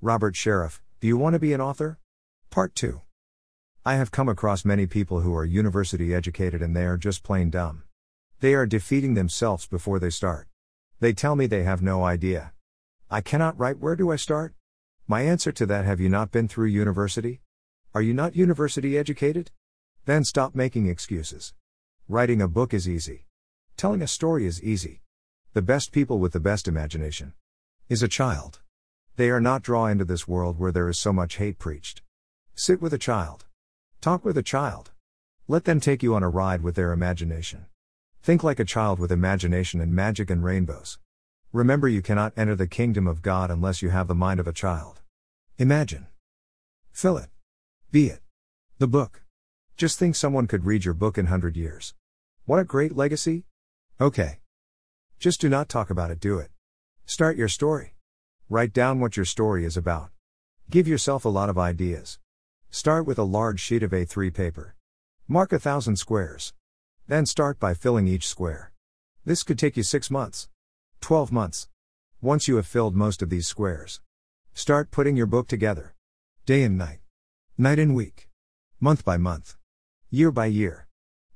Robert Sheriff, Do You Want to Be an Author? Part 2. I have come across many people who are university educated and they are just plain dumb. They are defeating themselves before they start. They tell me they have no idea. I cannot write, where do I start? My answer to that have you not been through university? Are you not university educated? Then stop making excuses. Writing a book is easy. Telling a story is easy. The best people with the best imagination is a child. They are not drawn into this world where there is so much hate preached. Sit with a child. Talk with a child. Let them take you on a ride with their imagination. Think like a child with imagination and magic and rainbows. Remember, you cannot enter the kingdom of God unless you have the mind of a child. Imagine. Fill it. Be it. The book. Just think someone could read your book in 100 years. What a great legacy! Okay. Just do not talk about it, do it. Start your story. Write down what your story is about. Give yourself a lot of ideas. Start with a large sheet of A3 paper. Mark a thousand squares. Then start by filling each square. This could take you 6 months. 12 months. Once you have filled most of these squares, start putting your book together. Day and night. Night and week. Month by month. Year by year.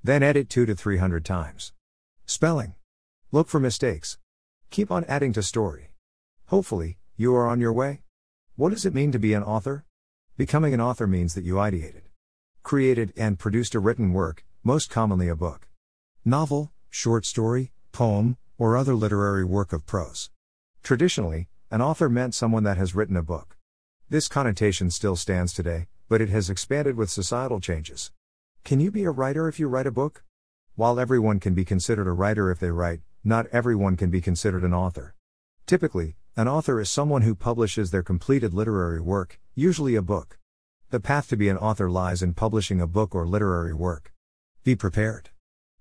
Then edit 2 to 300 times. Spelling. Look for mistakes. Keep on adding to story. Hopefully, you are on your way. What does it mean to be an author? Becoming an author means that you ideated, created, and produced a written work, most commonly a book, novel, short story, poem, or other literary work of prose. Traditionally, an author meant someone that has written a book. This connotation still stands today, but it has expanded with societal changes. Can you be a writer if you write a book? While everyone can be considered a writer if they write, not everyone can be considered an author. Typically, an author is someone who publishes their completed literary work, usually a book. The path to be an author lies in publishing a book or literary work. Be prepared.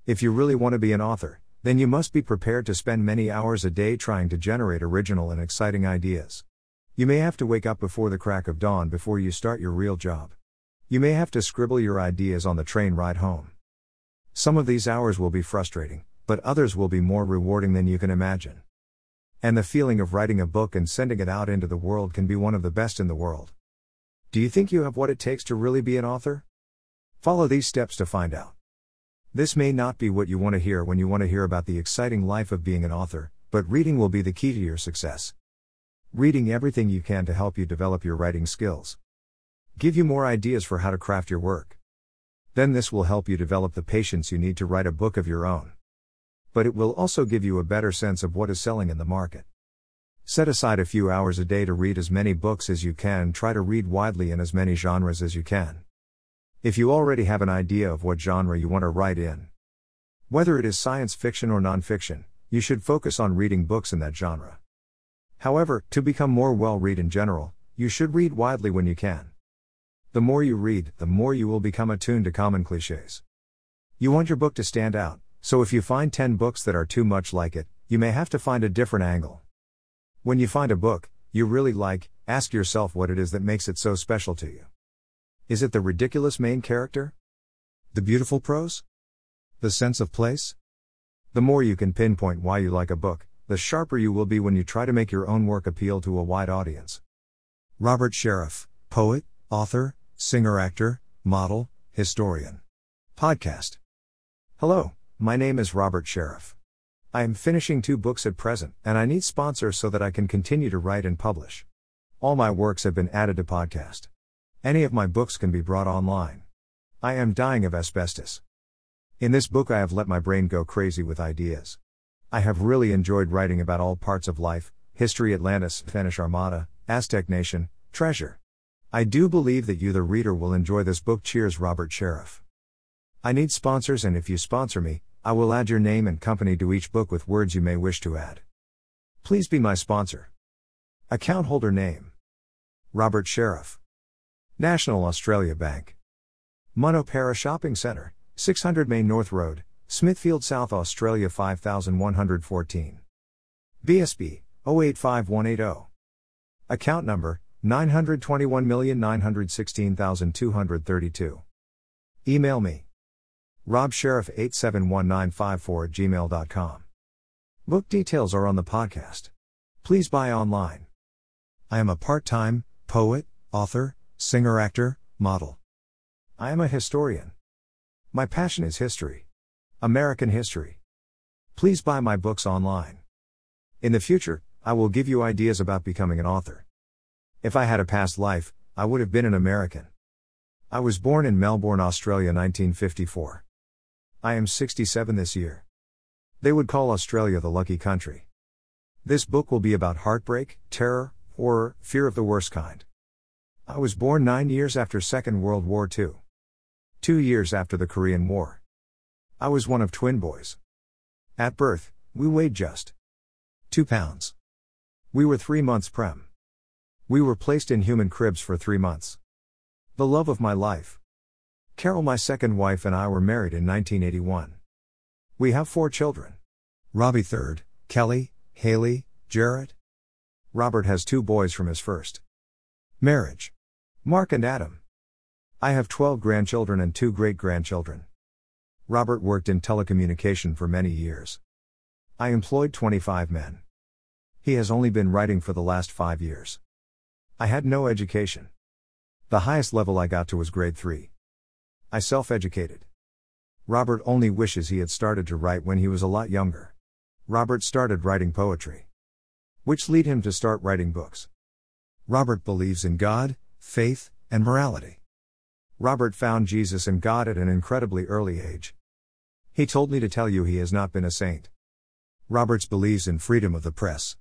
If you really want to be an author, then you must be prepared to spend many hours a day trying to generate original and exciting ideas. You may have to wake up before the crack of dawn before you start your real job. You may have to scribble your ideas on the train ride home. Some of these hours will be frustrating, but others will be more rewarding than you can imagine. And the feeling of writing a book and sending it out into the world can be one of the best in the world. Do you think you have what it takes to really be an author? Follow these steps to find out. This may not be what you want to hear when you want to hear about the exciting life of being an author, but reading will be the key to your success. Reading everything you can to help you develop your writing skills. Give you more ideas for how to craft your work. Then this will help you develop the patience you need to write a book of your own. But it will also give you a better sense of what is selling in the market. Set aside a few hours a day to read as many books as you can, try to read widely in as many genres as you can. If you already have an idea of what genre you want to write in, whether it is science fiction or nonfiction, you should focus on reading books in that genre. However, to become more well read in general, you should read widely when you can. The more you read, the more you will become attuned to common cliches. You want your book to stand out, so if you find 10 books that are too much like it, you may have to find a different angle. When you find a book you really like, ask yourself what it is that makes it so special to you. Is it the ridiculous main character? The beautiful prose? The sense of place? The more you can pinpoint why you like a book, the sharper you will be when you try to make your own work appeal to a wide audience. Robert Sheriff, poet, author, singer actor, model, historian. Podcast. Hello, my name is Robert Sheriff. I am finishing two books at present, and I need sponsors so that I can continue to write and publish. All my works have been added to podcast. Any of my books can be brought online. I am dying of asbestos. In this book, I have let my brain go crazy with ideas. I have really enjoyed writing about all parts of life history, Atlantis, Spanish Armada, Aztec Nation, treasure. I do believe that you, the reader, will enjoy this book. Cheers, Robert Sheriff. I need sponsors, and if you sponsor me, I will add your name and company to each book with words you may wish to add. Please be my sponsor. Account holder name Robert Sheriff. National Australia Bank. Munno Shopping Centre, 600 Main North Road, Smithfield, South Australia 5114. BSB 085180. Account number 921916232. Email me. Robsheriff871954 at gmail.com. Book details are on the podcast. Please buy online. I am a part time, poet, author, singer actor, model. I am a historian. My passion is history. American history. Please buy my books online. In the future, I will give you ideas about becoming an author. If I had a past life, I would have been an American. I was born in Melbourne, Australia 1954. I am 67 this year. They would call Australia the lucky country. This book will be about heartbreak, terror, horror, fear of the worst kind. I was born nine years after Second World War II. Two years after the Korean War. I was one of twin boys. At birth, we weighed just two pounds. We were three months prem. We were placed in humidicribs for three months. The love of my life. Carol, my second wife, and I were married in 1981. We have four children Robbie, third, Kelly, Haley, Jarrett. Robert has two boys from his first marriage. Mark and Adam. I have 12 grandchildren and two great grandchildren. Robert worked in telecommunication for many years. I employed 25 men. He has only been writing for the last five years. I had no education. The highest level I got to was grade 3. I self educated. Robert only wishes he had started to write when he was a lot younger. Robert started writing poetry, which lead him to start writing books. Robert believes in God, faith, and morality. Robert found Jesus and God at an incredibly early age. He told me to tell you he has not been a saint. Roberts believes in freedom of the press.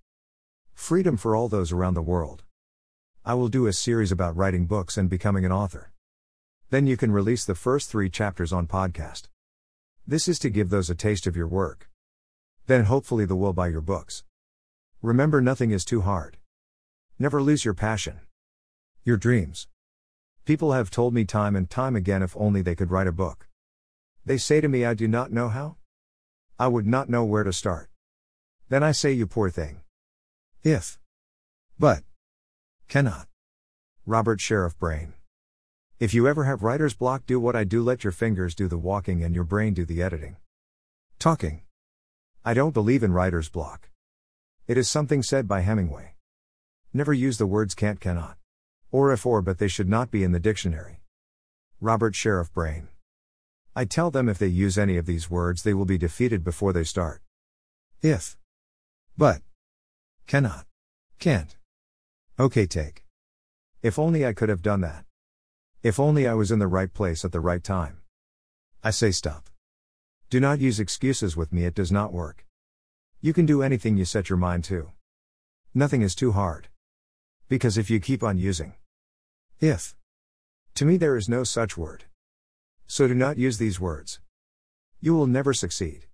Freedom for all those around the world. I will do a series about writing books and becoming an author. Then you can release the first three chapters on podcast. This is to give those a taste of your work. Then hopefully they will buy your books. Remember, nothing is too hard. Never lose your passion. Your dreams. People have told me time and time again if only they could write a book. They say to me, I do not know how. I would not know where to start. Then I say, You poor thing. If. But. Cannot. Robert Sheriff Brain. If you ever have writer's block, do what I do let your fingers do the walking and your brain do the editing. Talking. I don't believe in writer's block. It is something said by Hemingway. Never use the words can't, cannot. Or if or, but they should not be in the dictionary. Robert Sheriff Brain. I tell them if they use any of these words, they will be defeated before they start. If. But. Cannot. Can't. Okay, take. If only I could have done that. If only I was in the right place at the right time. I say stop. Do not use excuses with me, it does not work. You can do anything you set your mind to. Nothing is too hard. Because if you keep on using if, to me there is no such word. So do not use these words. You will never succeed.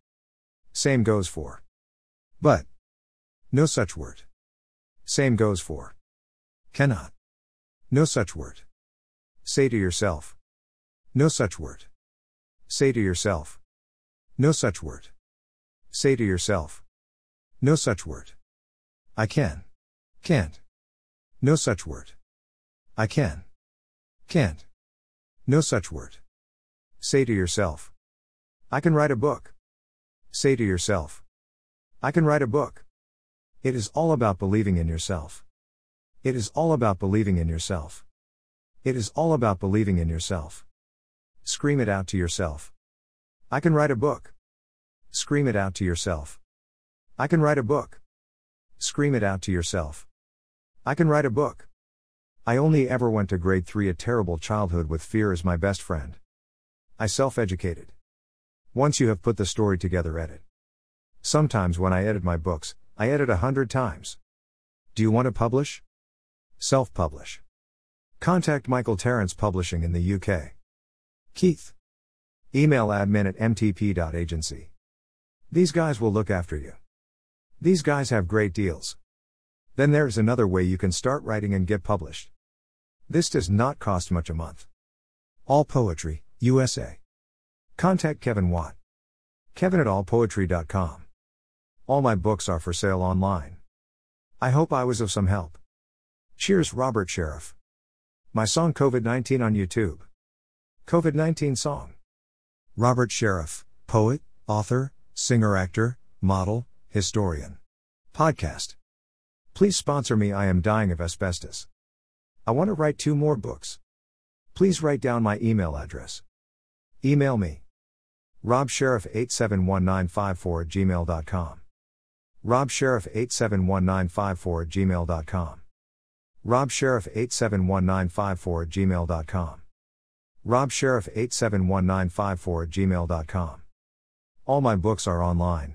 Same goes for. But. No such word. Same goes for. Cannot. No such word. Say to yourself. No such word. Say to yourself. No such word. Say to yourself. No such word. I can. Can't. No such word. I can. Can't. No such word. Say to yourself. I can write a book. Say to yourself. I can write a book. It is all about believing in yourself. It is all about believing in yourself. It is all about believing in yourself. Scream it out to yourself. I can write a book. Scream it out to yourself. I can write a book. Scream it out to yourself. I can write a book. I only ever went to grade 3 a terrible childhood with fear as my best friend. I self educated. Once you have put the story together, edit. Sometimes when I edit my books, I edit a hundred times. Do you want to publish? Self publish. Contact Michael Terence Publishing in the UK. Keith. Email admin at mtp.agency. These guys will look after you. These guys have great deals. Then there's another way you can start writing and get published. This does not cost much a month. All poetry, USA. Contact Kevin Watt. Kevin at allpoetry.com. All my books are for sale online. I hope I was of some help. Cheers, Robert Sheriff. My song COVID 19 on YouTube. COVID 19 song. Robert Sheriff, poet, author, singer actor, model, historian. Podcast. Please sponsor me, I am dying of asbestos. I want to write two more books. Please write down my email address. Email me. robsheriff871954 at gmail.com. robsheriff871954 at gmail.com. robsheriff871954 at gmail.com. robsheriff871954 at gmail.com. All my books are online.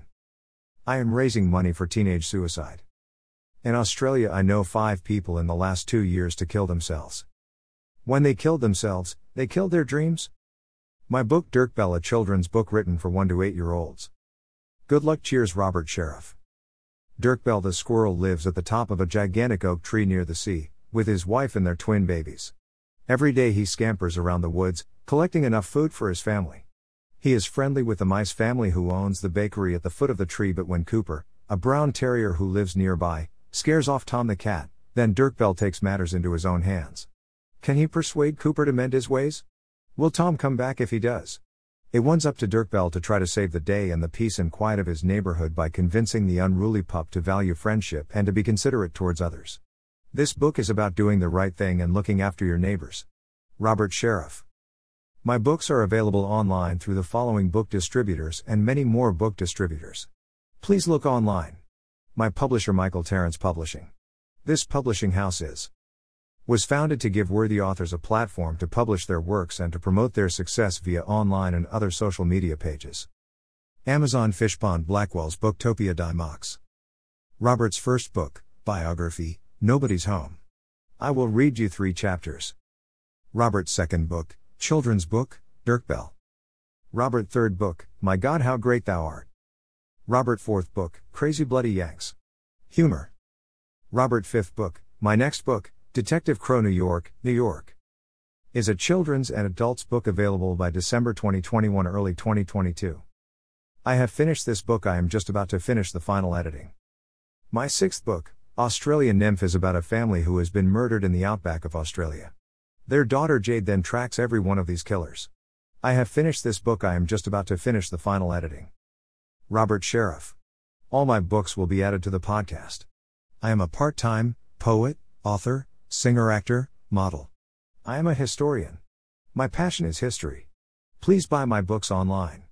I am raising money for teenage suicide. In Australia, I know five people in the last two years to kill themselves. When they killed themselves, they killed their dreams? My book Dirk Bell, a children's book written for 1 to 8 year olds. Good luck, cheers, Robert Sheriff. Dirk Bell the squirrel lives at the top of a gigantic oak tree near the sea, with his wife and their twin babies. Every day he scampers around the woods, collecting enough food for his family. He is friendly with the mice family who owns the bakery at the foot of the tree, but when Cooper, a brown terrier who lives nearby, scares off Tom the cat, then Dirk Bell takes matters into his own hands. Can he persuade Cooper to mend his ways? Will Tom come back if he does? It one's up to Dirk Bell to try to save the day and the peace and quiet of his neighborhood by convincing the unruly pup to value friendship and to be considerate towards others. This book is about doing the right thing and looking after your neighbors. Robert Sheriff. My books are available online through the following book distributors and many more book distributors. Please look online. My publisher Michael Terence Publishing. This publishing house is was founded to give worthy authors a platform to publish their works and to promote their success via online and other social media pages. Amazon Fishpond Blackwell's Booktopia Dymocks. Robert's first book, biography, Nobody's Home. I will read you three chapters. Robert's second book, children's book, Dirk Bell. Robert third book, My God How Great Thou Art. Robert fourth book, Crazy Bloody Yanks. Humor. Robert fifth book, My next book, Detective Crow New York, New York. Is a children's and adults book available by December 2021 early 2022. I have finished this book I am just about to finish the final editing. My sixth book, Australian Nymph is about a family who has been murdered in the outback of Australia. Their daughter Jade then tracks every one of these killers. I have finished this book I am just about to finish the final editing. Robert Sheriff. All my books will be added to the podcast. I am a part-time poet, author, singer actor, model. I am a historian. My passion is history. Please buy my books online.